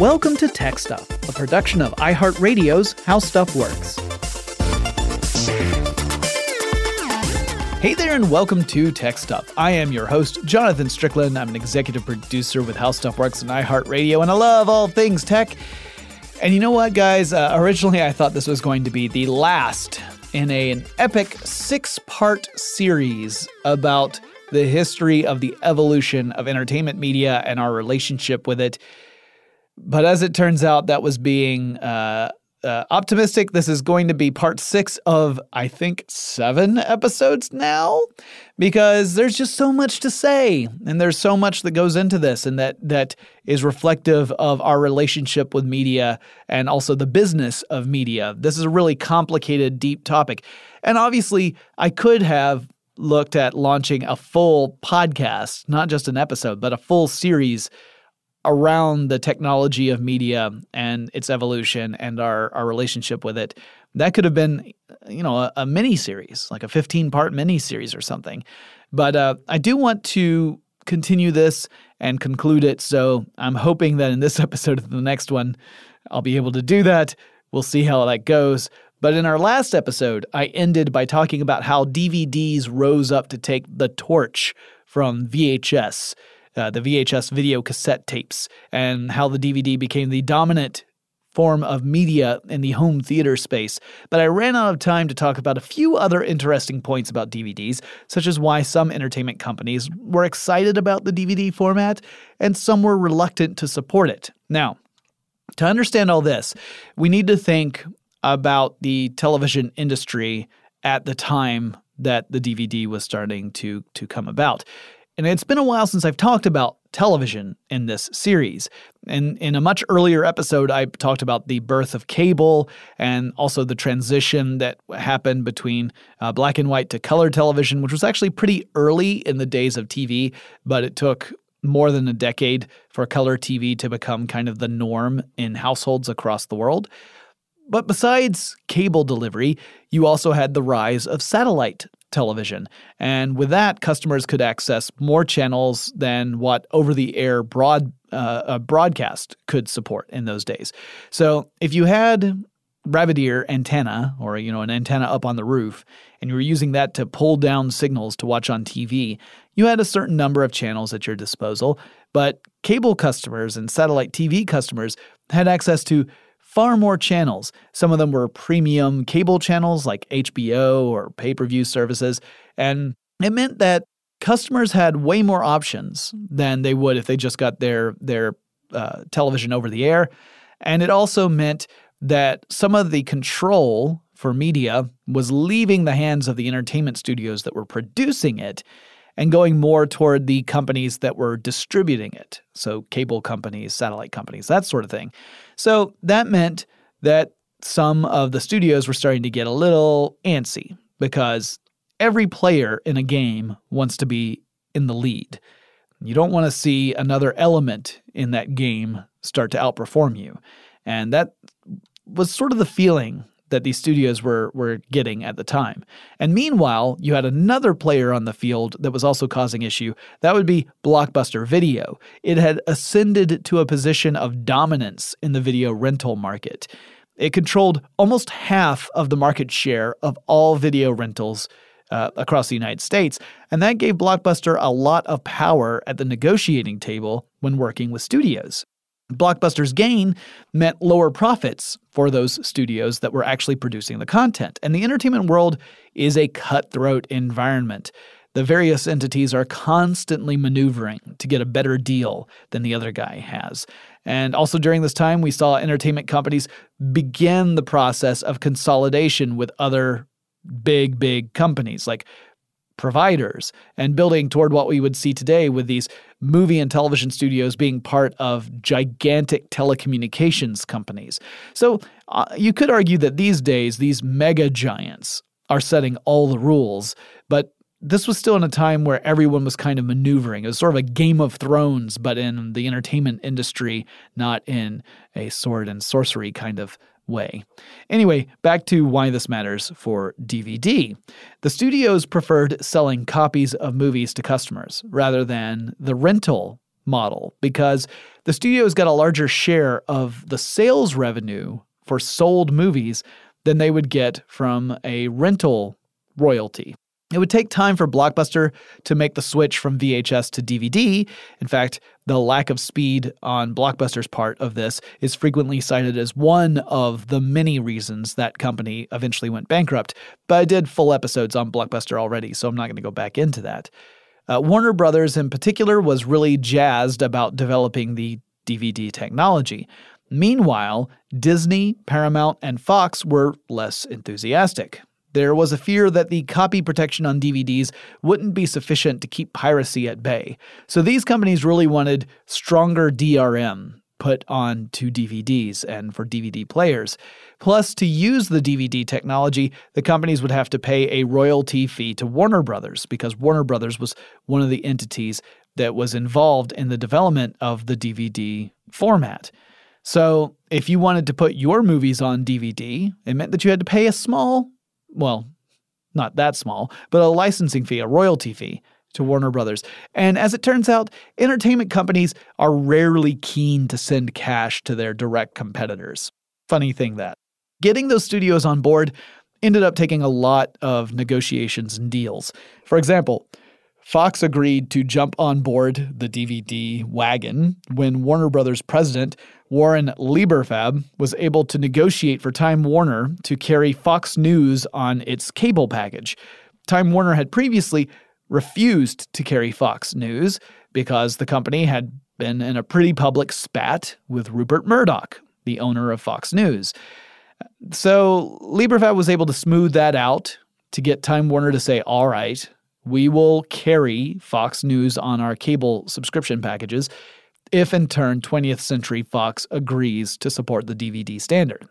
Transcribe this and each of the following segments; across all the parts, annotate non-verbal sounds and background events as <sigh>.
Welcome to Tech Stuff, a production of iHeartRadio's How Stuff Works. Hey there, and welcome to Tech Stuff. I am your host, Jonathan Strickland. I'm an executive producer with How Stuff Works and iHeartRadio, and I love all things tech. And you know what, guys? Uh, originally, I thought this was going to be the last in a, an epic six part series about the history of the evolution of entertainment media and our relationship with it. But as it turns out, that was being uh, uh, optimistic. This is going to be part six of, I think, seven episodes now, because there's just so much to say, and there's so much that goes into this, and that that is reflective of our relationship with media and also the business of media. This is a really complicated, deep topic, and obviously, I could have looked at launching a full podcast, not just an episode, but a full series around the technology of media and its evolution and our, our relationship with it. That could have been, you know, a, a mini series, like a 15 part mini series or something. But uh, I do want to continue this and conclude it. So I'm hoping that in this <laughs> episode of the next one, I'll be able to do that. We'll see how that goes. But in our last episode, I ended by talking about how DVDs rose up to take the torch from VHS uh, the VHS video cassette tapes, and how the DVD became the dominant form of media in the home theater space. But I ran out of time to talk about a few other interesting points about DVDs, such as why some entertainment companies were excited about the DVD format and some were reluctant to support it. Now, to understand all this, we need to think about the television industry at the time that the DVD was starting to to come about. And it's been a while since I've talked about television in this series. And in a much earlier episode, I talked about the birth of cable and also the transition that happened between uh, black and white to color television, which was actually pretty early in the days of TV, but it took more than a decade for color TV to become kind of the norm in households across the world. But besides cable delivery, you also had the rise of satellite television. And with that, customers could access more channels than what over the air broad uh, broadcast could support in those days. So if you had rabbit ear antenna or you know an antenna up on the roof and you were using that to pull down signals to watch on TV, you had a certain number of channels at your disposal, but cable customers and satellite TV customers had access to far more channels. Some of them were premium cable channels like HBO or pay per view services. And it meant that customers had way more options than they would if they just got their, their uh, television over the air. And it also meant that some of the control for media was leaving the hands of the entertainment studios that were producing it and going more toward the companies that were distributing it. So, cable companies, satellite companies, that sort of thing. So, that meant that some of the studios were starting to get a little antsy because every player in a game wants to be in the lead. You don't want to see another element in that game start to outperform you. And that was sort of the feeling that these studios were were getting at the time. And meanwhile, you had another player on the field that was also causing issue. That would be Blockbuster Video. It had ascended to a position of dominance in the video rental market. It controlled almost half of the market share of all video rentals uh, across the United States, and that gave Blockbuster a lot of power at the negotiating table when working with studios. Blockbuster's gain meant lower profits for those studios that were actually producing the content. And the entertainment world is a cutthroat environment. The various entities are constantly maneuvering to get a better deal than the other guy has. And also during this time, we saw entertainment companies begin the process of consolidation with other big, big companies like providers and building toward what we would see today with these movie and television studios being part of gigantic telecommunications companies. So uh, you could argue that these days, these mega giants are setting all the rules, but this was still in a time where everyone was kind of maneuvering. It was sort of a Game of Thrones, but in the entertainment industry, not in a sword and sorcery kind of way. Anyway, back to why this matters for DVD. The studios preferred selling copies of movies to customers rather than the rental model because the studios got a larger share of the sales revenue for sold movies than they would get from a rental royalty. It would take time for Blockbuster to make the switch from VHS to DVD. In fact, the lack of speed on Blockbuster's part of this is frequently cited as one of the many reasons that company eventually went bankrupt. But I did full episodes on Blockbuster already, so I'm not going to go back into that. Uh, Warner Brothers, in particular, was really jazzed about developing the DVD technology. Meanwhile, Disney, Paramount, and Fox were less enthusiastic. There was a fear that the copy protection on DVDs wouldn't be sufficient to keep piracy at bay. So these companies really wanted stronger DRM put on to DVDs and for DVD players. Plus, to use the DVD technology, the companies would have to pay a royalty fee to Warner Brothers because Warner Brothers was one of the entities that was involved in the development of the DVD format. So, if you wanted to put your movies on DVD, it meant that you had to pay a small well, not that small, but a licensing fee, a royalty fee to Warner Brothers. And as it turns out, entertainment companies are rarely keen to send cash to their direct competitors. Funny thing that. Getting those studios on board ended up taking a lot of negotiations and deals. For example, Fox agreed to jump on board the DVD wagon when Warner Brothers president Warren Lieberfarb was able to negotiate for Time Warner to carry Fox News on its cable package. Time Warner had previously refused to carry Fox News because the company had been in a pretty public spat with Rupert Murdoch, the owner of Fox News. So Lieberfarb was able to smooth that out to get Time Warner to say, all right, we will carry Fox News on our cable subscription packages if in turn 20th Century Fox agrees to support the DVD standard.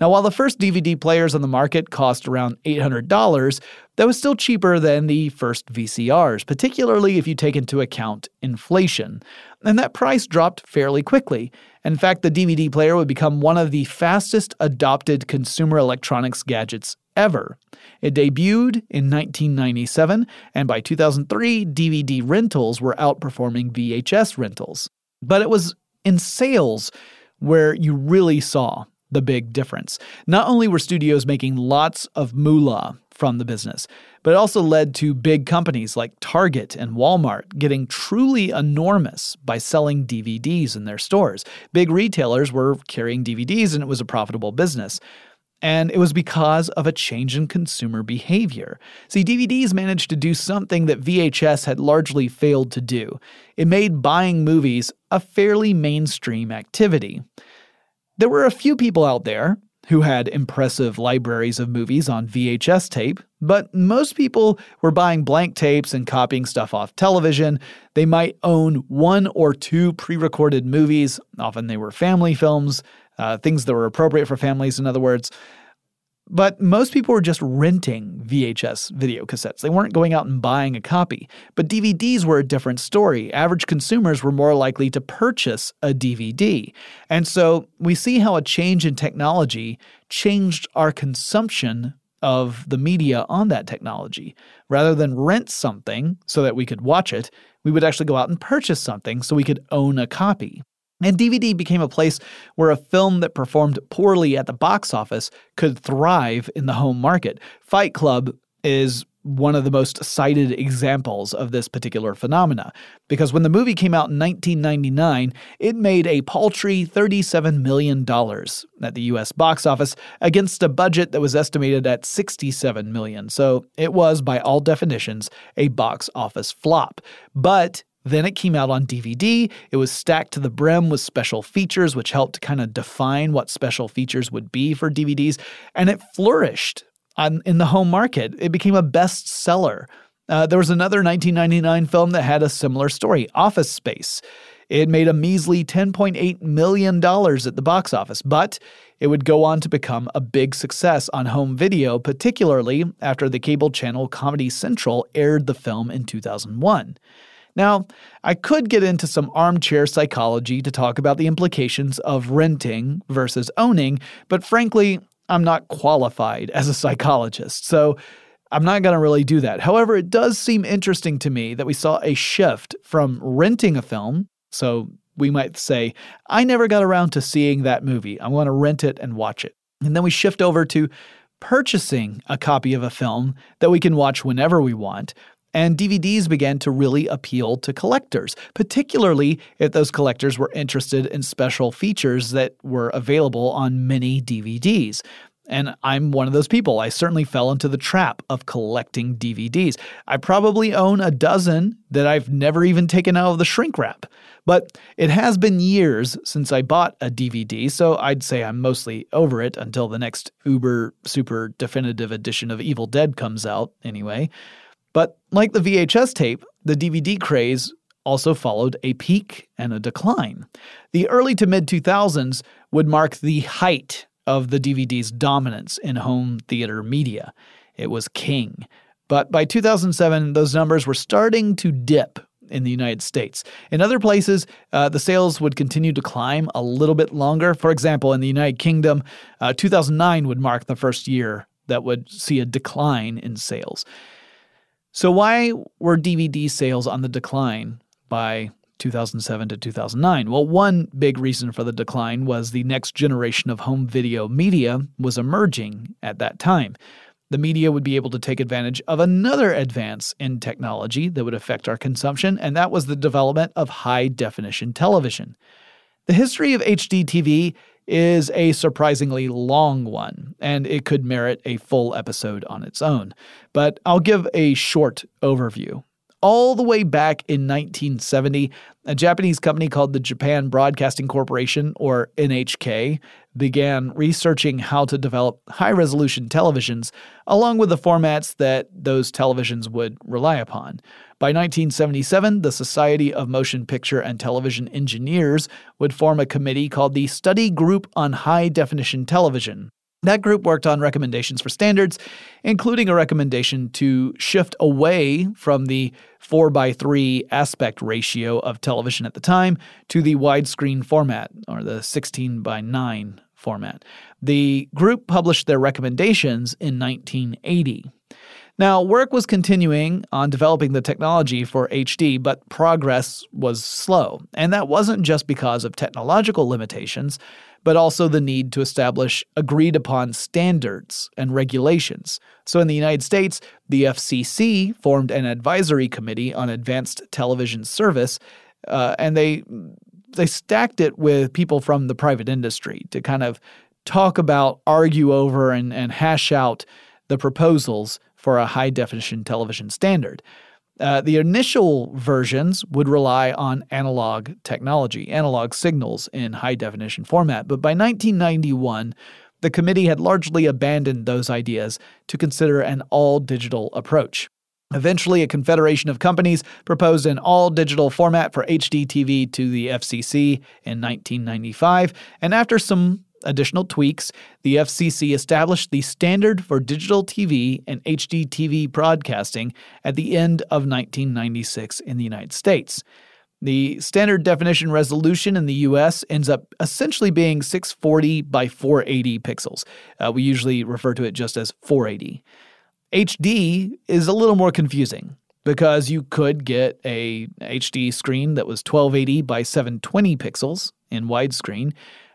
Now, while the first DVD players on the market cost around $800, that was still cheaper than the first VCRs, particularly if you take into account inflation. And that price dropped fairly quickly. In fact, the DVD player would become one of the fastest adopted consumer electronics gadgets ever. It debuted in 1997, and by 2003, DVD rentals were outperforming VHS rentals. But it was in sales where you really saw the big difference. Not only were studios making lots of moolah from the business, but it also led to big companies like Target and Walmart getting truly enormous by selling DVDs in their stores. Big retailers were carrying DVDs and it was a profitable business. And it was because of a change in consumer behavior. See, DVDs managed to do something that VHS had largely failed to do. It made buying movies a fairly mainstream activity. There were a few people out there who had impressive libraries of movies on VHS tape, but most people were buying blank tapes and copying stuff off television. They might own one or two pre recorded movies. Often they were family films, uh, things that were appropriate for families, in other words. But most people were just renting VHS video cassettes. They weren't going out and buying a copy. But DVDs were a different story. Average consumers were more likely to purchase a DVD. And so we see how a change in technology changed our consumption of the media on that technology. Rather than rent something so that we could watch it, we would actually go out and purchase something so we could own a copy. And DVD became a place where a film that performed poorly at the box office could thrive in the home market. Fight Club is one of the most cited examples of this particular phenomena. Because when the movie came out in 1999, it made a paltry $37 million at the US box office against a budget that was estimated at 67 million. So it was, by all definitions, a box office flop. But then it came out on DVD. It was stacked to the brim with special features, which helped kind of define what special features would be for DVDs. And it flourished on, in the home market. It became a bestseller. Uh, there was another 1999 film that had a similar story Office Space. It made a measly $10.8 million at the box office, but it would go on to become a big success on home video, particularly after the cable channel Comedy Central aired the film in 2001. Now, I could get into some armchair psychology to talk about the implications of renting versus owning, but frankly, I'm not qualified as a psychologist, so I'm not going to really do that. However, it does seem interesting to me that we saw a shift from renting a film, so we might say, I never got around to seeing that movie. I'm going to rent it and watch it. And then we shift over to purchasing a copy of a film that we can watch whenever we want, and DVDs began to really appeal to collectors, particularly if those collectors were interested in special features that were available on many DVDs. And I'm one of those people. I certainly fell into the trap of collecting DVDs. I probably own a dozen that I've never even taken out of the shrink wrap. But it has been years since I bought a DVD, so I'd say I'm mostly over it until the next uber super definitive edition of Evil Dead comes out, anyway. But like the VHS tape, the DVD craze also followed a peak and a decline. The early to mid 2000s would mark the height of the DVD's dominance in home theater media. It was king. But by 2007, those numbers were starting to dip in the United States. In other places, uh, the sales would continue to climb a little bit longer. For example, in the United Kingdom, uh, 2009 would mark the first year that would see a decline in sales. So, why were DVD sales on the decline by 2007 to 2009? Well, one big reason for the decline was the next generation of home video media was emerging at that time. The media would be able to take advantage of another advance in technology that would affect our consumption, and that was the development of high definition television. The history of HD TV is a surprisingly long one, and it could merit a full episode on its own. But I'll give a short overview. All the way back in 1970, a Japanese company called the Japan Broadcasting Corporation, or NHK, began researching how to develop high resolution televisions along with the formats that those televisions would rely upon. By 1977, the Society of Motion Picture and Television Engineers would form a committee called the Study Group on High Definition Television. That group worked on recommendations for standards, including a recommendation to shift away from the 4 by 3 aspect ratio of television at the time to the widescreen format, or the 16 by 9 format. The group published their recommendations in 1980. Now, work was continuing on developing the technology for HD, but progress was slow. And that wasn't just because of technological limitations, but also the need to establish agreed upon standards and regulations. So, in the United States, the FCC formed an advisory committee on advanced television service, uh, and they they stacked it with people from the private industry to kind of talk about, argue over, and, and hash out the proposals for a high definition television standard. Uh, the initial versions would rely on analog technology, analog signals in high definition format, but by 1991, the committee had largely abandoned those ideas to consider an all digital approach. Eventually, a confederation of companies proposed an all digital format for HD TV to the FCC in 1995, and after some additional tweaks, the FCC established the standard for digital TV and HD TV broadcasting at the end of 1996 in the United States. The standard definition resolution in the US ends up essentially being 640 by 480 pixels. Uh, we usually refer to it just as 480. HD is a little more confusing because you could get a HD screen that was 1280 by 720 pixels in widescreen,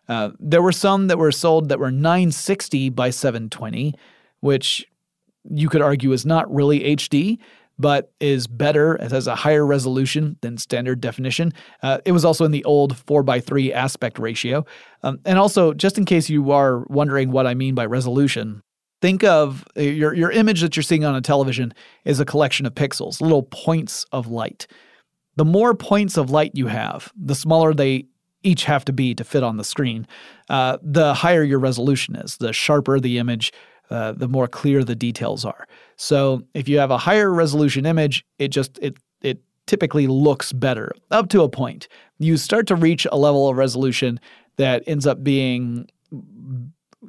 uh, there were some that were sold that were 960 by 720, which you could argue is not really HD, but is better. It has a higher resolution than standard definition. Uh, it was also in the old 4 by 3 aspect ratio. Um, and also, just in case you are wondering what I mean by resolution, think of uh, your, your image that you're seeing on a television is a collection of pixels, little points of light. The more points of light you have, the smaller they each have to be to fit on the screen, uh, the higher your resolution is. The sharper the image, uh, the more clear the details are. So if you have a higher resolution image, it just it it typically looks better up to a point. You start to reach a level of resolution that ends up being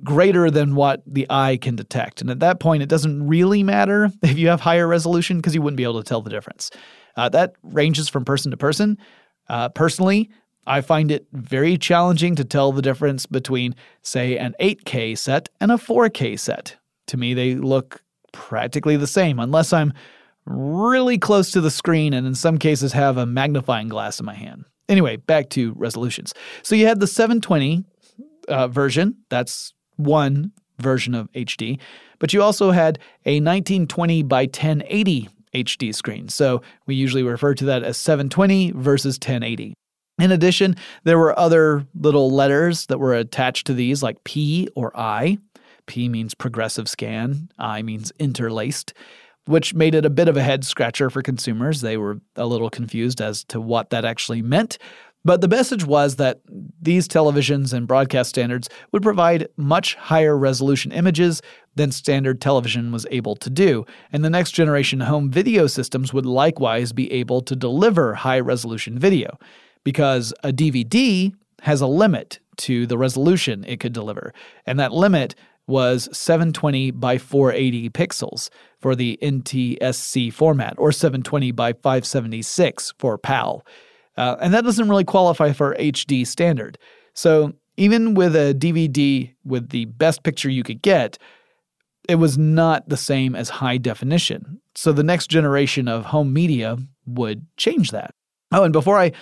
greater than what the eye can detect. And at that point, it doesn't really matter <laughs> if you have higher resolution because you wouldn't be able to tell the difference. Uh, that ranges from person to person. Uh, personally, I find it very challenging to tell the difference between, say, an 8K set and a 4K set. To me, they look practically the same, unless I'm really close to the screen and in some cases have a magnifying glass in my hand. Anyway, back to resolutions. So you had the 720 uh, version, that's one version of HD, but you also had a 1920 by 1080 HD screen. So we usually refer to that as 720 versus 1080. In addition, there were other little letters that were attached to these, like P or I. P means progressive scan, I means interlaced, which made it a bit of a head scratcher for consumers. They were a little confused as to what that actually meant. But the message was that these televisions and broadcast standards would provide much higher resolution images than standard television was able to do, and the next generation home video systems would likewise be able to deliver high resolution video because a DVD has a limit to the resolution it could deliver, and that limit was 720 by 480 pixels for the NTSC format, or 720 by 576 for PAL. Uh, and that doesn't really qualify for HD standard. So even with a DVD with the best picture you could get, it was not the same as high definition. So the next generation of home media would change that. Oh, and before I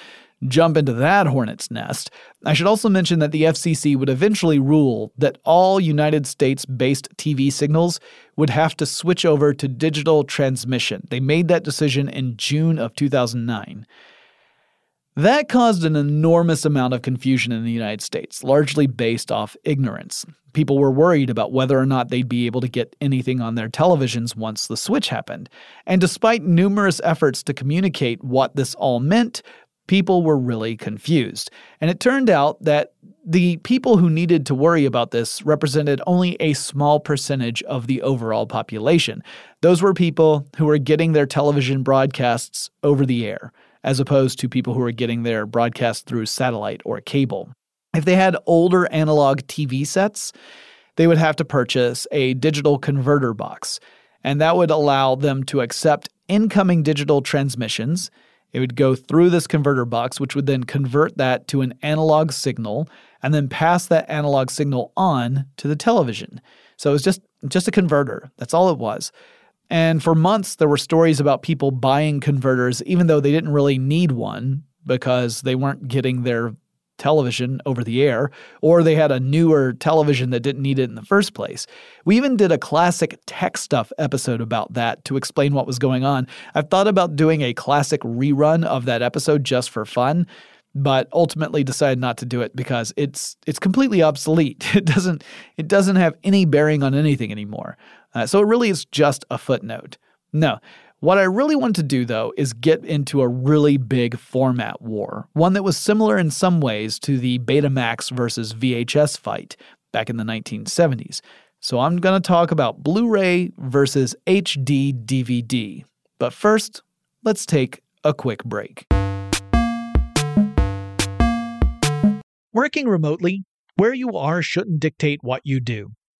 jump into that hornet's nest, I should also mention that the FCC would eventually rule that all United States based TV signals would have to switch over to digital transmission. They made that decision in June of 2009. That caused an enormous amount of confusion in the United States, largely based off ignorance. People were worried about whether or not they'd be able to get anything on their televisions once the switch happened. And despite numerous efforts to communicate what this all meant, people were really confused. And it turned out that the people who needed to worry about this represented only a small percentage of the overall population. Those were people who were getting their television broadcasts over the air, as opposed to people who were getting their broadcast through satellite or cable. If they had older analog TV sets, they would have to purchase a digital converter box, and that would allow them to accept incoming digital transmissions it would go through this converter box, which would then convert that to an analog signal and then pass that analog signal on to the television. So it was just just a converter. That's all it was. And for months there were stories about people buying converters even though they didn't really need one because they weren't getting their television over the air, or they had a newer television that didn't need it in the first place. We even did a classic tech stuff episode about that to explain what was going on. I've thought about doing a classic rerun of that episode just for fun, but ultimately decided not to do it because it's it's completely obsolete. <laughs> It doesn't it doesn't have any bearing on anything anymore. Uh, so it really is just a footnote. No, what I really want to do, though, is get into a really big format war, one that was similar in some ways to the Betamax versus VHS fight back in the 1970s. So I'm going to talk about Blu ray versus HD DVD. But first, let's take a quick break. Working remotely, where you are shouldn't dictate what you do.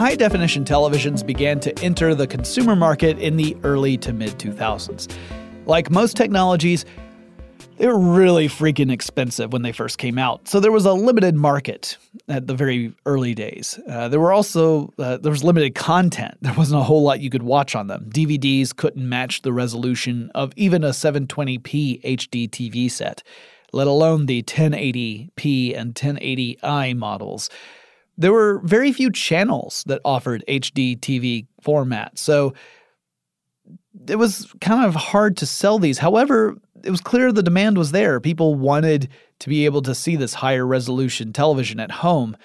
High definition televisions began to enter the consumer market in the early to mid 2000s. Like most technologies, they were really freaking expensive when they first came out, so there was a limited market at the very early days. Uh, there were also uh, there was limited content. There wasn't a whole lot you could watch on them. DVDs couldn't match the resolution of even a 720p HD TV set, let alone the 1080p and 1080i models there were very few channels that offered HD TV format. So it was kind of hard to sell these. However, it was clear the demand was there. People wanted to be able to see this higher resolution television at home.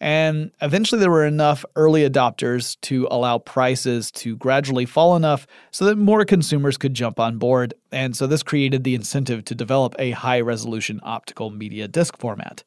And eventually, there were enough early adopters to allow prices to gradually fall enough so that more consumers could jump on board. And so, this created the incentive to develop a high resolution optical media disc format.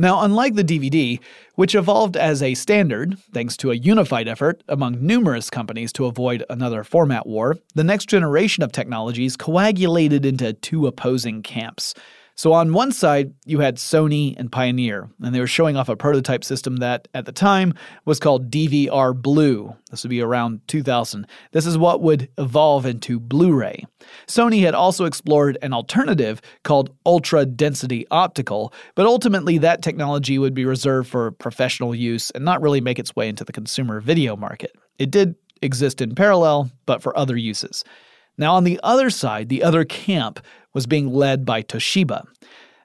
Now, unlike the DVD, which evolved as a standard thanks to a unified effort among numerous companies to avoid another format war, the next generation of technologies coagulated into two opposing camps. So on one side, you had Sony and Pioneer, and they were showing off a prototype system that, at the time, was called DVR Blue. This would be around 2000. This is what would evolve into Blu ray. Sony had also explored an alternative called Ultra Density Optical, but ultimately that technology would be reserved for professional use and not really make its way into the consumer video market. It did exist in parallel, but for other uses. Now, on the other side, the other camp was being led by Toshiba.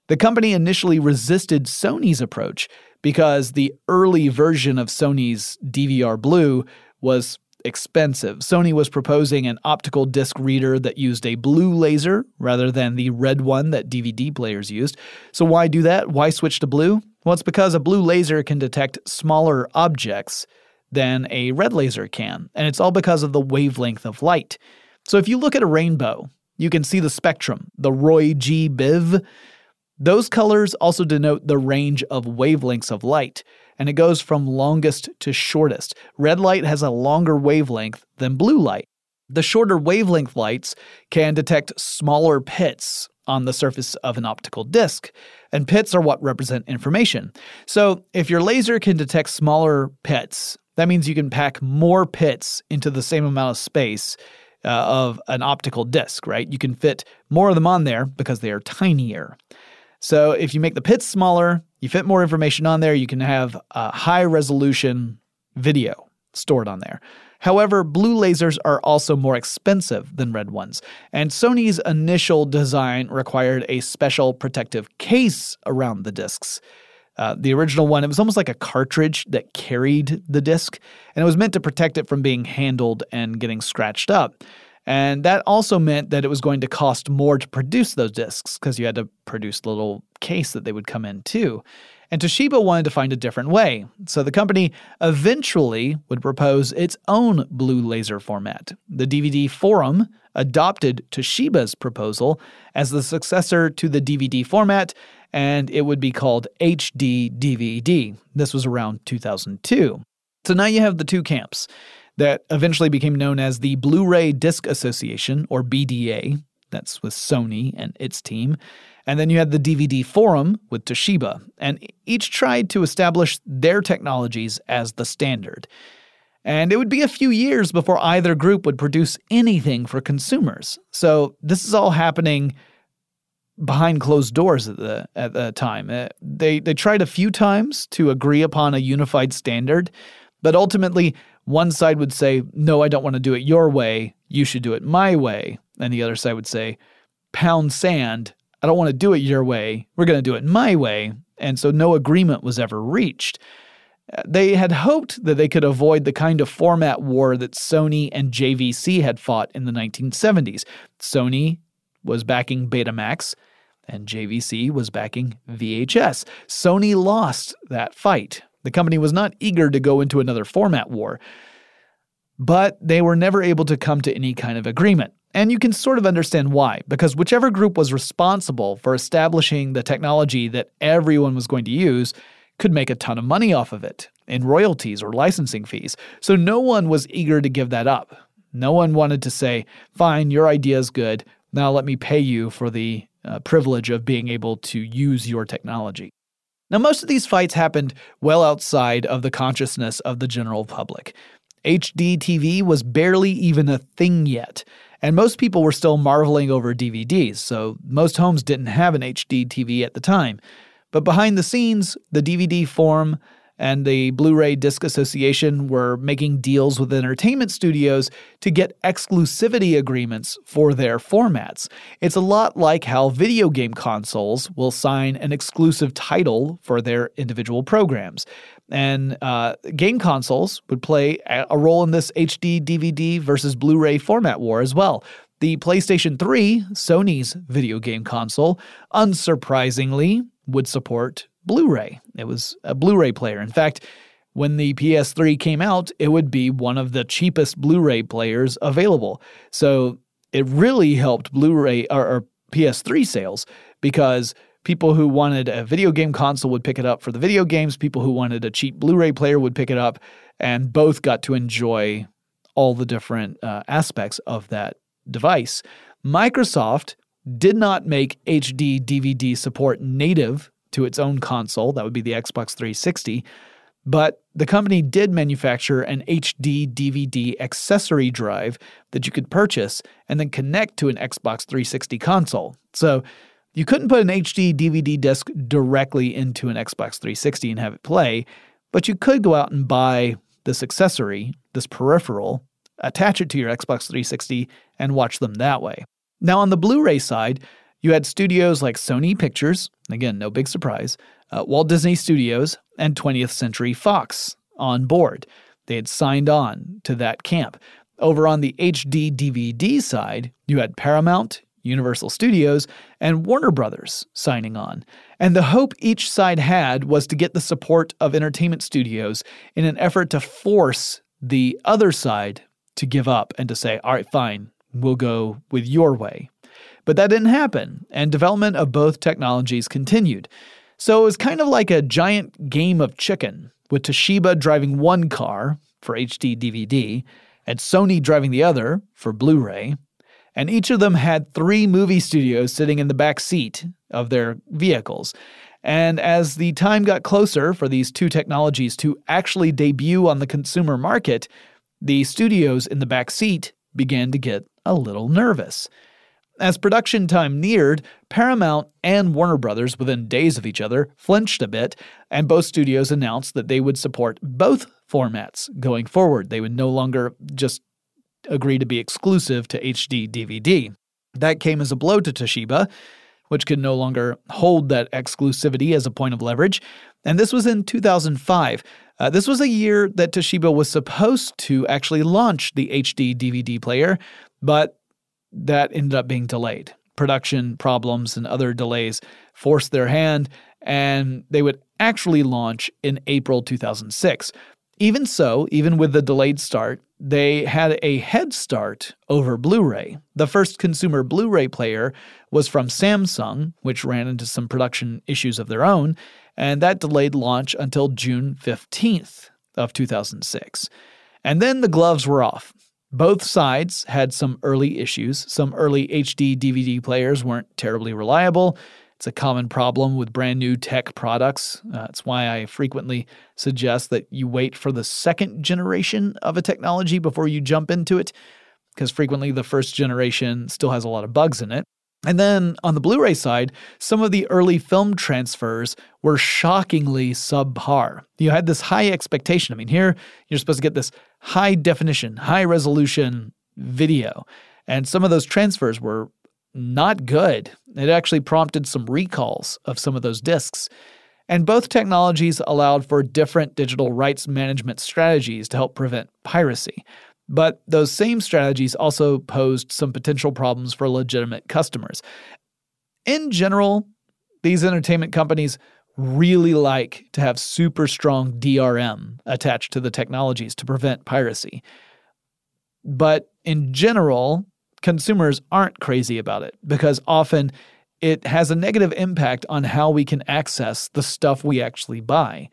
The company initially resisted Sony's approach because the early version of Sony's DVR Blue was expensive. Sony was proposing an optical disc reader that used a blue laser rather than the red one that DVD players used. So, why do that? Why switch to blue? Well, it's because a blue laser can detect smaller objects than a red laser can, and it's all because of the wavelength of light. So, if you look at a rainbow, you can see the spectrum, the Roy G. Biv. Those colors also denote the range of wavelengths of light, and it goes from longest to shortest. Red light has a longer wavelength than blue light. The shorter wavelength lights can detect smaller pits on the surface of an optical disc, and pits are what represent information. So, if your laser can detect smaller pits, that means you can pack more pits into the same amount of space uh, of an optical disc, right? You can fit more of them on there because they are tinier. So if you make the pits smaller, you fit more information on there, you can have a high resolution video stored on there. However, blue lasers are also more expensive than red ones, and Sony's initial design required a special protective case around the discs. Uh, the original one, it was almost like a cartridge that carried the disc, and it was meant to protect it from being handled and getting scratched up. And that also meant that it was going to cost more to produce those discs because you had to produce the little case that they would come in too. And Toshiba wanted to find a different way. So the company eventually would propose its own blue laser format. The DVD Forum adopted Toshiba's proposal as the successor to the DVD format and it would be called HD DVD. This was around 2002. So now you have the two camps that eventually became known as the Blu ray Disc Association, or BDA. That's with Sony and its team. And then you had the DVD Forum with Toshiba, and each tried to establish their technologies as the standard. And it would be a few years before either group would produce anything for consumers. So this is all happening behind closed doors at the at the time. Uh, they they tried a few times to agree upon a unified standard, but ultimately one side would say, "No, I don't want to do it your way. You should do it my way." And the other side would say, "Pound sand. I don't want to do it your way. We're going to do it my way." And so no agreement was ever reached. Uh, they had hoped that they could avoid the kind of format war that Sony and JVC had fought in the 1970s. Sony was backing Betamax, and JVC was backing VHS. Sony lost that fight. The company was not eager to go into another format war, but they were never able to come to any kind of agreement. And you can sort of understand why, because whichever group was responsible for establishing the technology that everyone was going to use could make a ton of money off of it in royalties or licensing fees. So no one was eager to give that up. No one wanted to say, fine, your idea is good. Now let me pay you for the uh, privilege of being able to use your technology. Now, most of these fights happened well outside of the consciousness of the general public. HD TV was barely even a thing yet, and most people were still marveling over DVDs, so most homes didn't have an HD TV at the time. But behind the scenes, the DVD Forum and the Blu ray Disc Association were making deals with entertainment studios to get exclusivity agreements for their formats. It's a lot like how video game consoles will sign an exclusive title for their individual programs. And uh, game consoles would play a role in this HD DVD versus Blu ray format war as well. The PlayStation 3, Sony's video game console, unsurprisingly would support Blu ray. It was a Blu ray player. In fact, when the PS3 came out, it would be one of the cheapest Blu ray players available. So it really helped Blu ray or, or PS3 sales because people who wanted a video game console would pick it up for the video games, people who wanted a cheap Blu ray player would pick it up, and both got to enjoy all the different uh, aspects of that device. Microsoft did not make HD DVD support native to its own console, that would be the Xbox 360, but the company did manufacture an HD DVD accessory drive that you could purchase and then connect to an Xbox 360 console. So you couldn't put an HD DVD disc directly into an Xbox 360 and have it play, but you could go out and buy this accessory, this peripheral, attach it to your Xbox 360, and watch them that way. Now, on the Blu ray side, you had studios like Sony Pictures, again, no big surprise, uh, Walt Disney Studios, and 20th Century Fox on board. They had signed on to that camp. Over on the HD DVD side, you had Paramount, Universal Studios, and Warner Brothers signing on. And the hope each side had was to get the support of entertainment studios in an effort to force the other side to give up and to say, all right, fine, we'll go with your way. But that didn't happen, and development of both technologies continued. So it was kind of like a giant game of chicken, with Toshiba driving one car for HD DVD and Sony driving the other for Blu ray. And each of them had three movie studios sitting in the back seat of their vehicles. And as the time got closer for these two technologies to actually debut on the consumer market, the studios in the back seat began to get a little nervous. As production time neared, Paramount and Warner Brothers, within days of each other, flinched a bit, and both studios announced that they would support both formats going forward. They would no longer just agree to be exclusive to HD DVD. That came as a blow to Toshiba, which could no longer hold that exclusivity as a point of leverage. And this was in 2005. Uh, this was a year that Toshiba was supposed to actually launch the HD DVD player, but that ended up being delayed. Production problems and other delays forced their hand, and they would actually launch in April 2006. Even so, even with the delayed start, they had a head start over Blu ray. The first consumer Blu ray player was from Samsung, which ran into some production issues of their own, and that delayed launch until June 15th of 2006. And then the gloves were off. Both sides had some early issues. Some early HD DVD players weren't terribly reliable. It's a common problem with brand new tech products. Uh, it's why I frequently suggest that you wait for the second generation of a technology before you jump into it, because frequently the first generation still has a lot of bugs in it. And then on the Blu ray side, some of the early film transfers were shockingly subpar. You had this high expectation. I mean, here you're supposed to get this high definition, high resolution video. And some of those transfers were not good. It actually prompted some recalls of some of those discs. And both technologies allowed for different digital rights management strategies to help prevent piracy. But those same strategies also posed some potential problems for legitimate customers. In general, these entertainment companies really like to have super strong DRM attached to the technologies to prevent piracy. But in general, consumers aren't crazy about it because often it has a negative impact on how we can access the stuff we actually buy.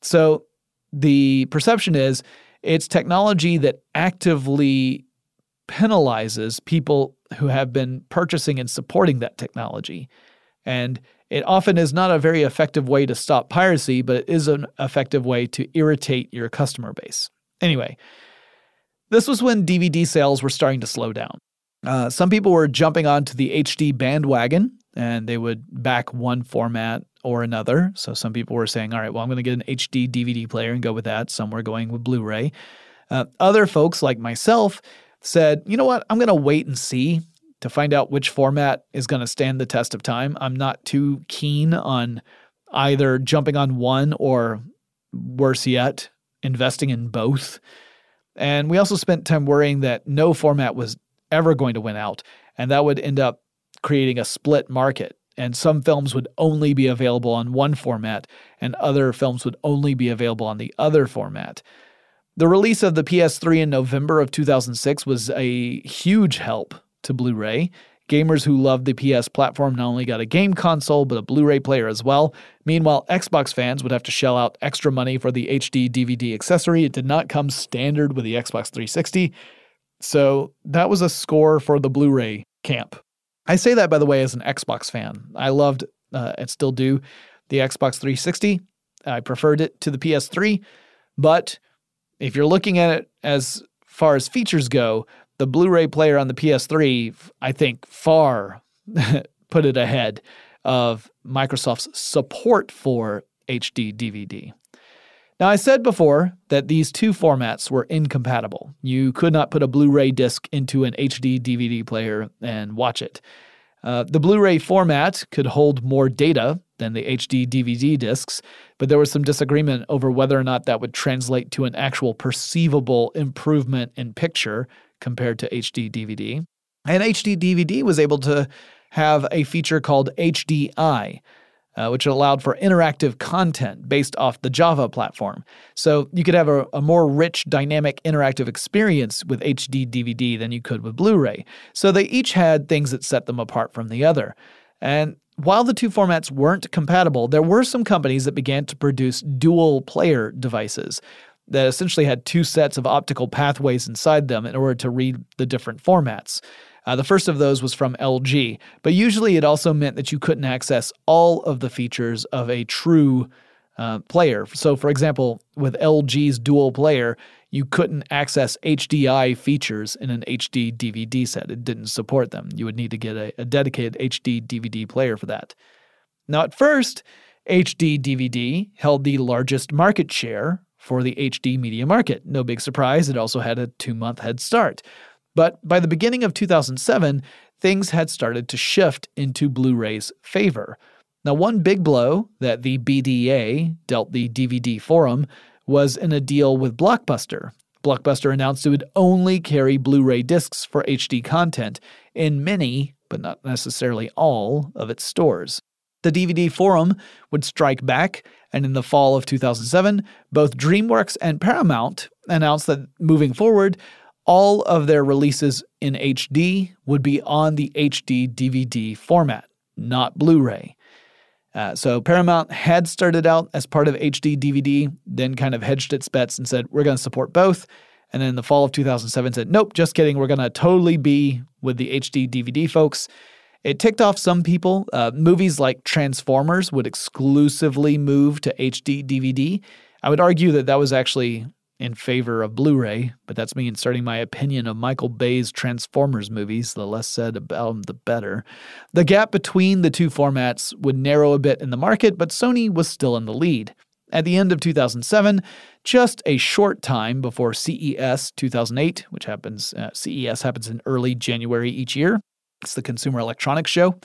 So the perception is it's technology that actively penalizes people who have been purchasing and supporting that technology. And it often is not a very effective way to stop piracy, but it is an effective way to irritate your customer base. Anyway, this was when DVD sales were starting to slow down. Uh, some people were jumping onto the HD bandwagon and they would back one format or another. So some people were saying, all right, well, I'm going to get an HD DVD player and go with that. Some were going with Blu ray. Uh, other folks, like myself, said, you know what, I'm going to wait and see to find out which format is going to stand the test of time. I'm not too keen on either jumping on one or, worse yet, investing in both. And we also spent time worrying that no format was ever going to win out, and that would end up creating a split market. And some films would only be available on one format, and other films would only be available on the other format. The release of the PS3 in November of 2006 was a huge help to Blu ray. Gamers who loved the PS platform not only got a game console, but a Blu ray player as well. Meanwhile, Xbox fans would have to shell out extra money for the HD DVD accessory. It did not come standard with the Xbox 360. So that was a score for the Blu ray camp. I say that, by the way, as an Xbox fan. I loved uh, and still do the Xbox 360. I preferred it to the PS3. But if you're looking at it as far as features go, the Blu ray player on the PS3, I think, far <laughs> put it ahead of Microsoft's support for HD DVD. Now, I said before that these two formats were incompatible. You could not put a Blu ray disc into an HD DVD player and watch it. Uh, the Blu ray format could hold more data than the HD DVD discs, but there was some disagreement over whether or not that would translate to an actual perceivable improvement in picture compared to HD DVD. And HD DVD was able to have a feature called HDI, uh, which allowed for interactive content based off the Java platform. So you could have a, a, more rich, dynamic, interactive experience with HD DVD than you could with Blu ray. So they each had things that set them apart from the other. And while the two formats weren't compatible, there were some companies that began to produce dual player devices that essentially had two sets of optical pathways inside them in order to read the different formats. Uh, the first of those was from LG, but usually it also meant that you couldn't access all of the features of a true uh, player. So, for example, with LG's dual player, you couldn't access HDI features in an HD DVD set. It didn't support them. You would need to get a, a dedicated HD DVD player for that. Now, at first, HD DVD held the largest market share for the HD media market. No big surprise, it also had a two month head start. But by the beginning of 2007, things had started to shift into Blu ray's favor. Now, one big blow that the BDA dealt the DVD forum was in a deal with Blockbuster. Blockbuster announced it would only carry Blu ray discs for HD content in many, but not necessarily all, of its stores. The DVD forum would strike back, and in the fall of 2007, both DreamWorks and Paramount announced that moving forward, all of their releases in HD would be on the HD DVD format, not Blu ray. Uh, so Paramount had started out as part of HD DVD, then kind of hedged its bets and said, we're going to support both. And then in the fall of 2007 said, nope, just kidding. We're going to totally be with the HD DVD folks. It ticked off some people. Uh, movies like Transformers would exclusively move to HD DVD. I would argue that that was actually in favor of Blu ray, but that's me inserting my opinion of Michael Bay's Transformers movies. The less said about them, the better. The gap between the two formats would narrow a bit in the market, but Sony was still in the lead. At the end of 2007, just a short time before CES 2008, which happens, uh, CES happens in early January each year, it's the Consumer Electronics Show.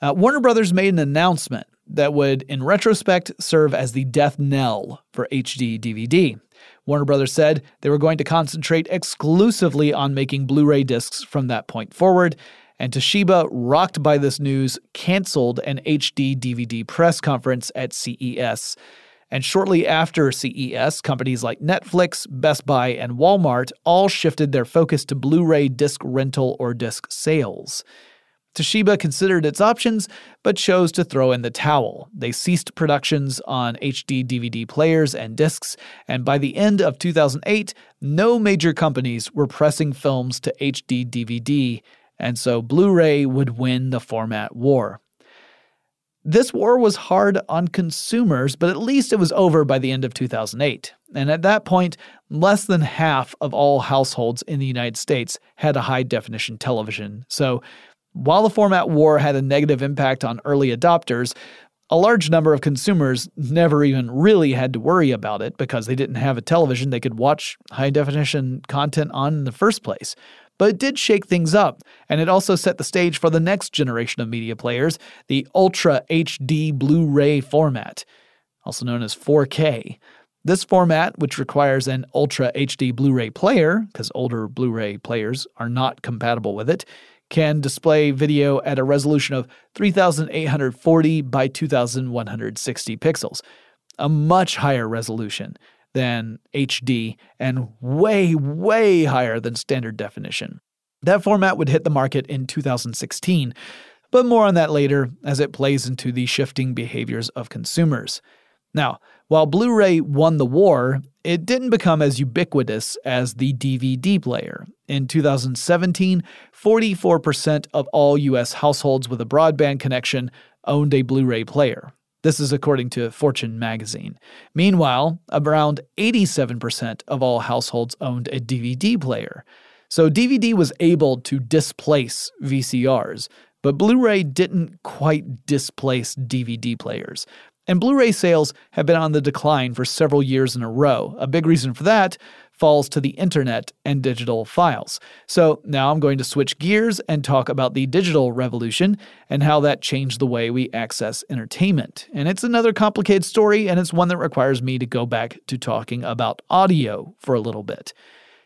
Uh, Warner Brothers made an announcement that would, in retrospect, serve as the death knell for HD DVD. Warner Brothers said they were going to concentrate exclusively on making Blu ray discs from that point forward, and Toshiba, rocked by this news, canceled an HD DVD press conference at CES. And shortly after CES, companies like Netflix, Best Buy, and Walmart all shifted their focus to Blu ray disc rental or disc sales. Toshiba considered its options, but chose to throw in the towel. They ceased productions on HD DVD players and discs, and by the end of 2008, no major companies were pressing films to HD DVD, and so Blu ray would win the format war. This war was hard on consumers, but at least it was over by the end of 2008. And at that point, less than half of all households in the United States had a high definition television. So while the format war had a negative impact on early adopters, a large number of consumers never even really had to worry about it because they didn't have a television they could watch high definition content on in the first place. But it did shake things up, and it also set the stage for the next generation of media players, the Ultra HD Blu ray format, also known as 4K. This format, which requires an Ultra HD Blu ray player, because older Blu ray players are not compatible with it, can display video at a resolution of 3840 by 2160 pixels, a much higher resolution than HD and way, way higher than standard definition. That format would hit the market in 2016, but more on that later as it plays into the shifting behaviors of consumers. Now, while Blu ray won the war, it didn't become as ubiquitous as the DVD player. In 2017, 44% of all US households with a broadband connection owned a Blu ray player. This is according to Fortune magazine. Meanwhile, around 87% of all households owned a DVD player. So DVD was able to displace VCRs, but Blu ray didn't quite displace DVD players. And Blu ray sales have been on the decline for several years in a row. A big reason for that falls to the internet and digital files. So now I'm going to switch gears and talk about the digital revolution and how that changed the way we access entertainment. And it's another complicated story, and it's one that requires me to go back to talking about audio for a little bit.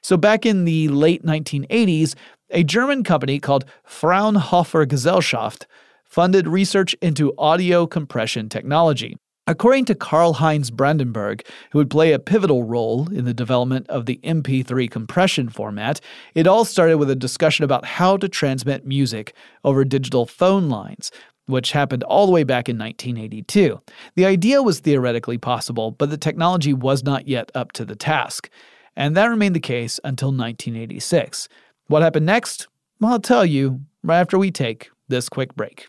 So, back in the late 1980s, a German company called Fraunhofer Gesellschaft funded research into audio compression technology. According to Karlheinz Brandenburg, who would play a pivotal role in the development of the MP3 compression format, it all started with a discussion about how to transmit music over digital phone lines, which happened all the way back in 1982. The idea was theoretically possible, but the technology was not yet up to the task. And that remained the case until 1986. What happened next? Well, I'll tell you right after we take this quick break.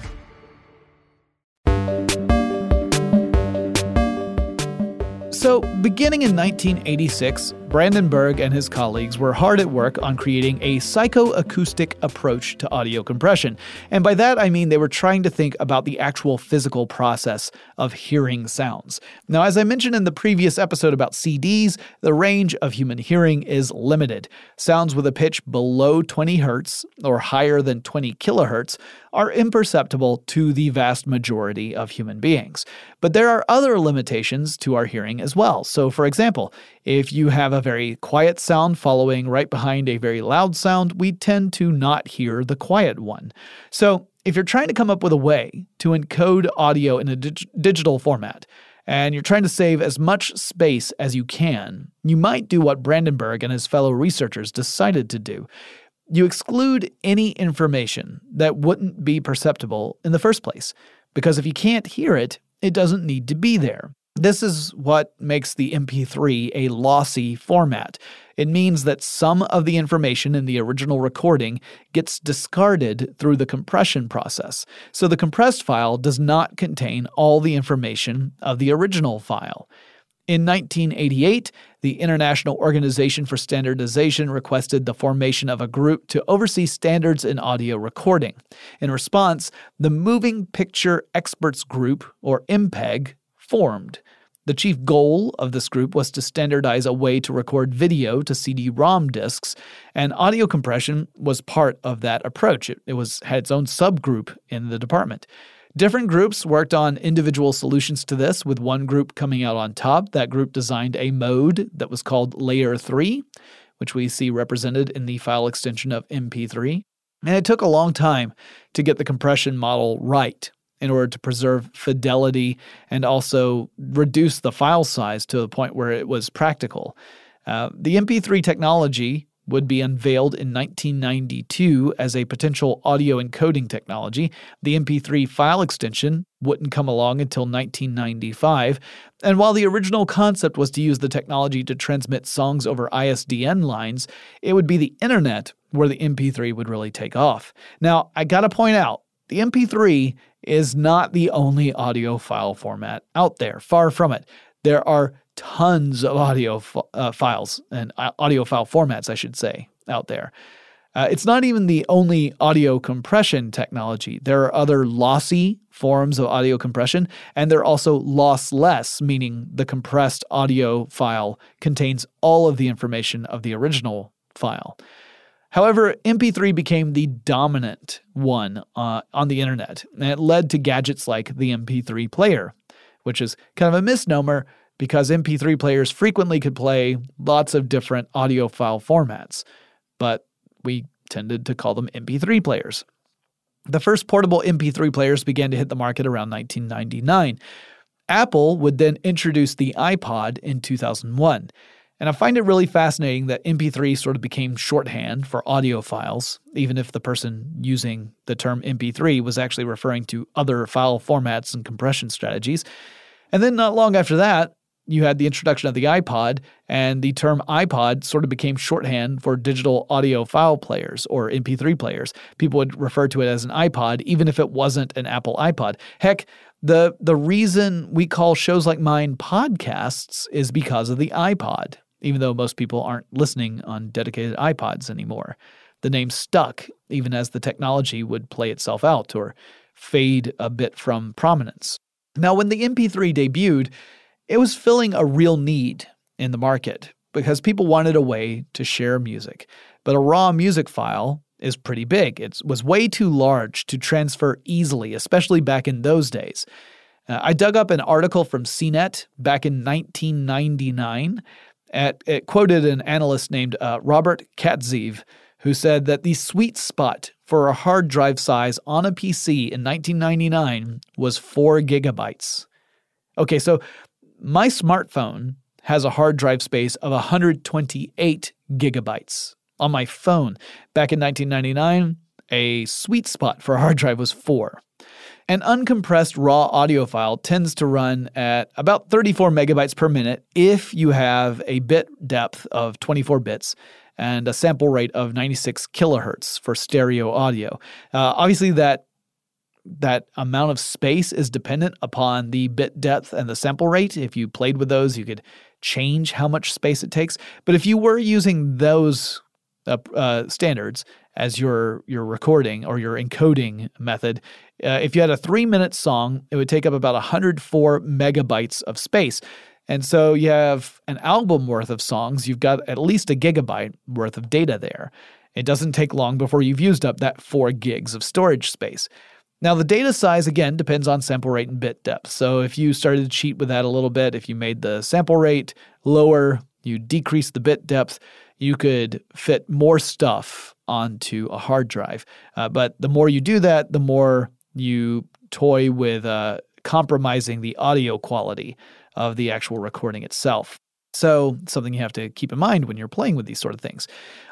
So, beginning in 1986, Brandenburg and his colleagues were hard at work on creating a psychoacoustic approach to audio compression. And by that, I mean they were trying to think about the actual physical process of hearing sounds. Now, as I mentioned in the previous episode about CDs, the range of human hearing is limited. Sounds with a pitch below 20 hertz or higher than 20 kilohertz are imperceptible to the vast majority of human beings. But there are other limitations to our hearing as well. So, for example, if you have a very quiet sound following right behind a very loud sound, we tend to not hear the quiet one. So, if you're trying to come up with a way to encode audio in a dig- digital format, and you're trying to save as much space as you can, you might do what Brandenburg and his fellow researchers decided to do. You exclude any information that wouldn't be perceptible in the first place, because if you can't hear it, it doesn't need to be there. This is what makes the MP3 a lossy format. It means that some of the information in the original recording gets discarded through the compression process. So the compressed file does not contain all the information of the original file. In 1988, the International Organization for Standardization requested the formation of a group to oversee standards in audio recording. In response, the Moving Picture Experts Group, or MPEG, formed. The chief goal of this group was to standardize a way to record video to CD-ROM disks, and audio compression was part of that approach. It, it was had its own subgroup in the department. Different groups worked on individual solutions to this, with one group coming out on top. That group designed a mode that was called Layer 3, which we see represented in the file extension of MP3. And it took a long time to get the compression model right in order to preserve fidelity and also reduce the file size to the point where it was practical. Uh, the MP3 technology would be unveiled in 1992 as a potential audio encoding technology. The MP3 file extension wouldn't come along until 1995. And while the original concept was to use the technology to transmit songs over ISDN lines, it would be the internet where the MP3 would really take off. Now, I gotta point out, the MP3 is not the only audio file format out there. Far from it. There are tons of audio uh, files and uh, audio file formats, I should say, out there. Uh, it's not even the only audio compression technology. There are other lossy forms of audio compression, and they're also lossless, meaning the compressed audio file contains all of the information of the original file. However, MP3 became the dominant one uh, on the internet, and it led to gadgets like the MP3 player, which is kind of a misnomer because MP3 players frequently could play lots of different audio file formats, but we tended to call them MP3 players. The first portable MP3 players began to hit the market around 1999. Apple would then introduce the iPod in 2001. And I find it really fascinating that MP3 sort of became shorthand for audio files, even if the person using the term MP3 was actually referring to other file formats and compression strategies. And then not long after that, you had the introduction of the iPod, and the term iPod sort of became shorthand for digital audio file players or MP3 players. People would refer to it as an iPod, even if it wasn't an Apple iPod. Heck, the the reason we call shows like mine podcasts is because of the iPod, even though most people aren't listening on dedicated iPods anymore. The name stuck, even as the technology would play itself out or fade a bit from prominence. Now, when the MP3 debuted, it was filling a real need in the market because people wanted a way to share music. But a raw music file is pretty big. It was way too large to transfer easily, especially back in those days. Uh, I dug up an article from CNET back in 1999. At, it quoted an analyst named uh, Robert Katziv, who said that the sweet spot for a hard drive size on a PC in 1999 was 4 gigabytes. Okay, so my smartphone has a hard drive space of 128 gigabytes. On my phone, back in 1999, a sweet spot for a hard drive was 4. An uncompressed raw audio file tends to run at about 34 megabytes per minute if you have a bit depth of 24 bits and a sample rate of 96 kilohertz for stereo audio. Uh, obviously, that that amount of space is dependent upon the bit depth and the sample rate. If you played with those, you could change how much space it takes. But if you were using those uh, uh, standards as your your recording or your encoding method, uh, if you had a three minute song, it would take up about 104 megabytes of space. And so you have an album worth of songs, you've got at least a gigabyte worth of data there. It doesn't take long before you've used up that four gigs of storage space. Now, the data size, again, depends on sample rate and bit depth. So if you started to cheat with that a little bit, if you made the sample rate lower, you decrease the bit depth, you could fit more stuff onto a hard drive. Uh, but the more you do that, the more you toy with uh, compromising the audio quality of the actual recording itself. So, something you have to keep in mind when you're playing with these sort of things.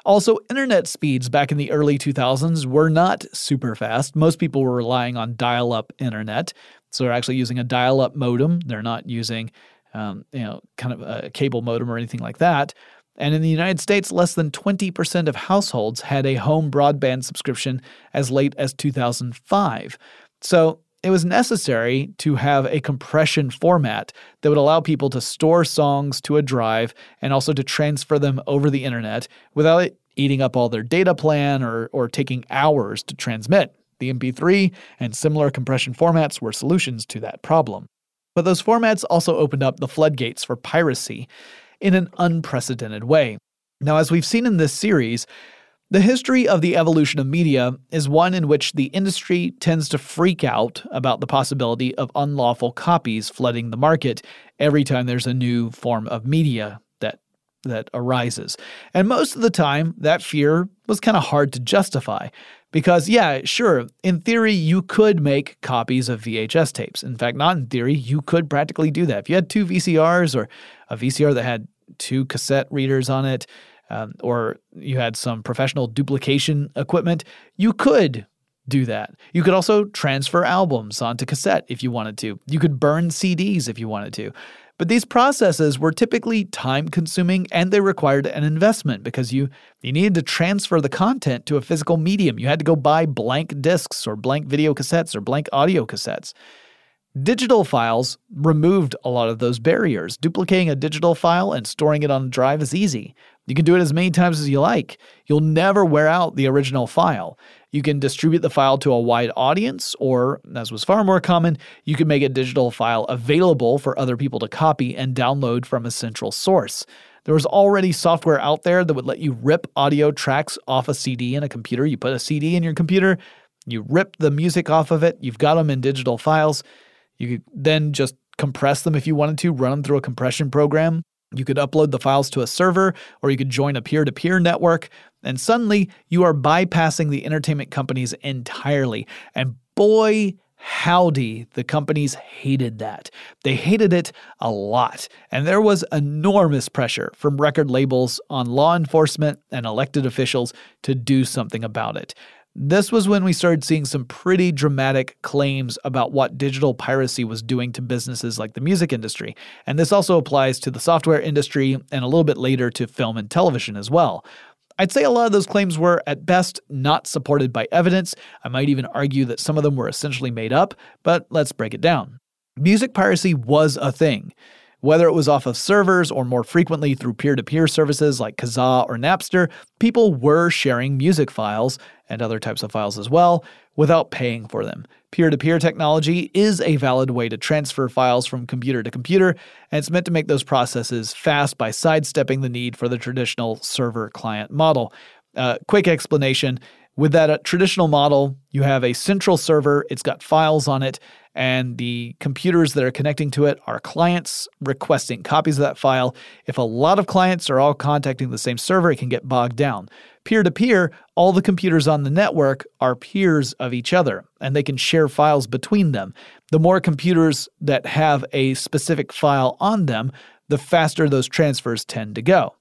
Also, internet speeds back in the early 2000s were not super fast. Most people were relying on dial up internet. So, they're actually using a dial up modem. They're not using, um, you know, kind of a cable modem or anything like that. And in the United States, less than 20% of households had a home broadband subscription as late as 2005. So, it was necessary to have a compression format that would allow people to store songs to a drive and also to transfer them over the internet without it eating up all their data plan or, or taking hours to transmit. The MP3 and similar compression formats were solutions to that problem. But those formats also opened up the floodgates for piracy in an unprecedented way. Now, as we've seen in this series, the history of the evolution of media is one in which the industry tends to freak out about the possibility of unlawful copies flooding the market every time there's a new form of media that that arises. And most of the time that fear was kind of hard to justify because yeah, sure, in theory you could make copies of VHS tapes. In fact, not in theory, you could practically do that. If you had two VCRs or a VCR that had two cassette readers on it, um, or you had some professional duplication equipment, you could do that. You could also transfer albums onto cassette if you wanted to. You could burn CDs if you wanted to. But these processes were typically time consuming and they required an investment because you, you needed to transfer the content to a physical medium. You had to go buy blank discs or blank video cassettes or blank audio cassettes. Digital files removed a lot of those barriers. Duplicating a digital file and storing it on a drive is easy. You can do it as many times as you like. You'll never wear out the original file. You can distribute the file to a wide audience, or, as was far more common, you can make a digital file available for other people to copy and download from a central source. There was already software out there that would let you rip audio tracks off a CD in a computer. You put a CD in your computer, you rip the music off of it, you've got them in digital files. You could then just compress them if you wanted to, run them through a compression program. You could upload the files to a server, or you could join a peer to peer network, and suddenly you are bypassing the entertainment companies entirely. And boy, howdy, the companies hated that. They hated it a lot. And there was enormous pressure from record labels on law enforcement and elected officials to do something about it. This was when we started seeing some pretty dramatic claims about what digital piracy was doing to businesses like the music industry. And this also applies to the software industry and a little bit later to film and television as well. I'd say a lot of those claims were, at best, not supported by evidence. I might even argue that some of them were essentially made up, but let's break it down. Music piracy was a thing. Whether it was off of servers or more frequently through peer to peer services like Kazaa or Napster, people were sharing music files and other types of files as well without paying for them. Peer to peer technology is a valid way to transfer files from computer to computer, and it's meant to make those processes fast by sidestepping the need for the traditional server client model. Uh, quick explanation with that uh, traditional model, you have a central server, it's got files on it, and the computers that are connecting to it are clients requesting copies of that file. If a lot of clients are all contacting the same server, it can get bogged down. Peer to peer, all the computers on the network are peers of each other, and they can share files between them. The more computers that have a specific file on them, the faster those transfers tend to go.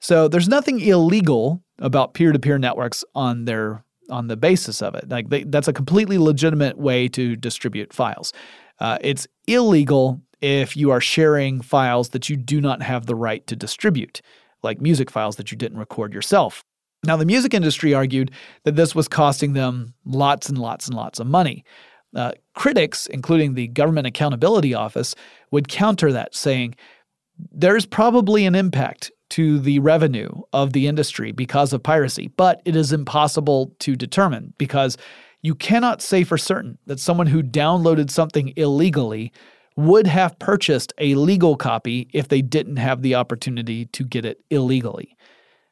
So there's nothing illegal about peer to peer networks on their on the basis of it. Like they, that's a completely legitimate way to distribute files. Uh, it's illegal if you are sharing files that you do not have the right to distribute, like music files that you didn't record yourself. Now, the music industry argued that this was costing them lots and lots and lots of money. Uh, critics, including the Government Accountability Office, would counter that, saying there's probably an impact to the revenue of the industry because of piracy, but it is impossible to determine because you cannot say for certain that someone who downloaded something illegally would have purchased a legal copy if they didn't have the opportunity to get it illegally.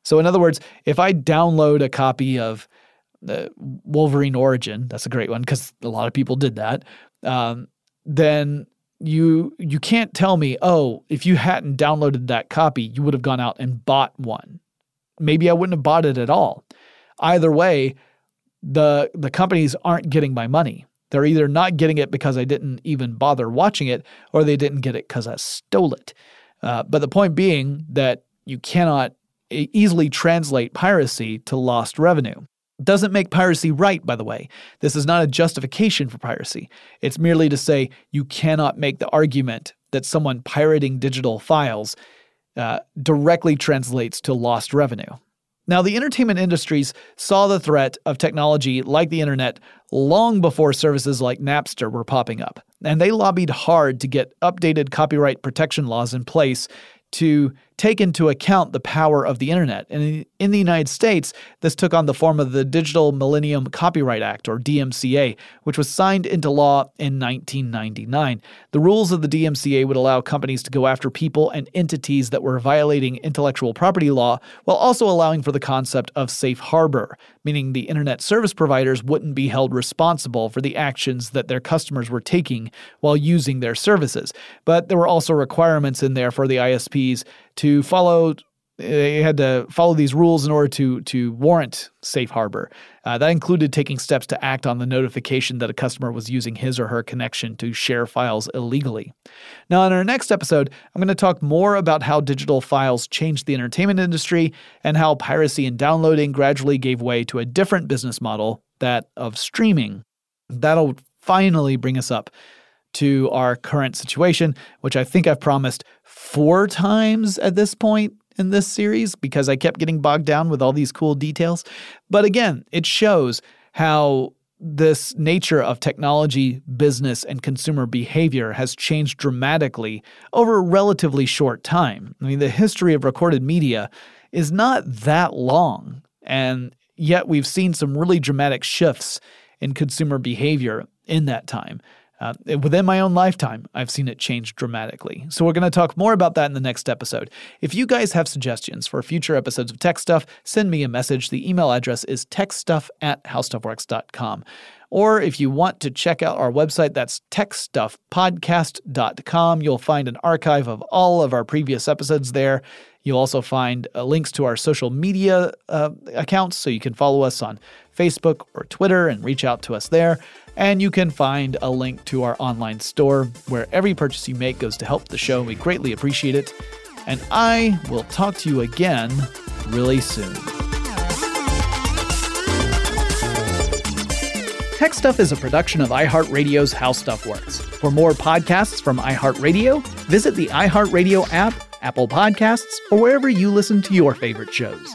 So, in other words, if I download a copy of the Wolverine Origin, that's a great one because a lot of people did that, um, then you you can't tell me, oh, if you hadn't downloaded that copy, you would have gone out and bought one. Maybe I wouldn't have bought it at all. Either way, the the companies aren't getting my money. They're either not getting it because I didn't even bother watching it, or they didn't get it because I stole it. Uh, but the point being that you cannot easily translate piracy to lost revenue. Doesn't make piracy right, by the way. This is not a justification for piracy. It's merely to say you cannot make the argument that someone pirating digital files uh, directly translates to lost revenue. Now, the entertainment industries saw the threat of technology like the internet long before services like Napster were popping up, and they lobbied hard to get updated copyright protection laws in place to take into account the power of the internet. And in the United States, this took on the form of the Digital Millennium Copyright Act, or DMCA, which was signed into law in 1999. The rules of the DMCA would allow companies to go after people and entities that were violating intellectual property law while also allowing for the concept of safe harbor, meaning the internet service providers wouldn't be held responsible for the actions that their customers were taking while using their services. But there were also requirements in there for the ISPs to follow they had to follow these rules in order to to warrant safe harbor. Uh, that included taking steps to act on the notification that a customer was using his or her connection to share files illegally. Now, in our next episode, I'm going to talk more about how digital files changed the entertainment industry and how piracy and downloading gradually gave way to a different business model, that of streaming. That'll finally bring us up to our current situation, which I think I've promised four times at this point in this series because I kept getting bogged down with all these cool details. But again, it shows how this nature of technology, business, and consumer behavior has changed dramatically over a relatively short time. I mean, the history of recorded media is not that long, and yet we've seen some really dramatic shifts in consumer behavior in that time. Uh, within my own lifetime, I've seen it change dramatically. So, we're going to talk more about that in the next episode. If you guys have suggestions for future episodes of Tech Stuff, send me a message. The email address is techstuff at howstuffworks.com. Or if you want to check out our website, that's techstuffpodcast.com. You'll find an archive of all of our previous episodes there. You'll also find uh, links to our social media uh, accounts, so you can follow us on Facebook or Twitter and reach out to us there. And you can find a link to our online store where every purchase you make goes to help the show. We greatly appreciate it. And I will talk to you again really soon. Tech Stuff is a production of iHeartRadio's How Stuff Works. For more podcasts from iHeartRadio, visit the iHeartRadio app, Apple Podcasts, or wherever you listen to your favorite shows.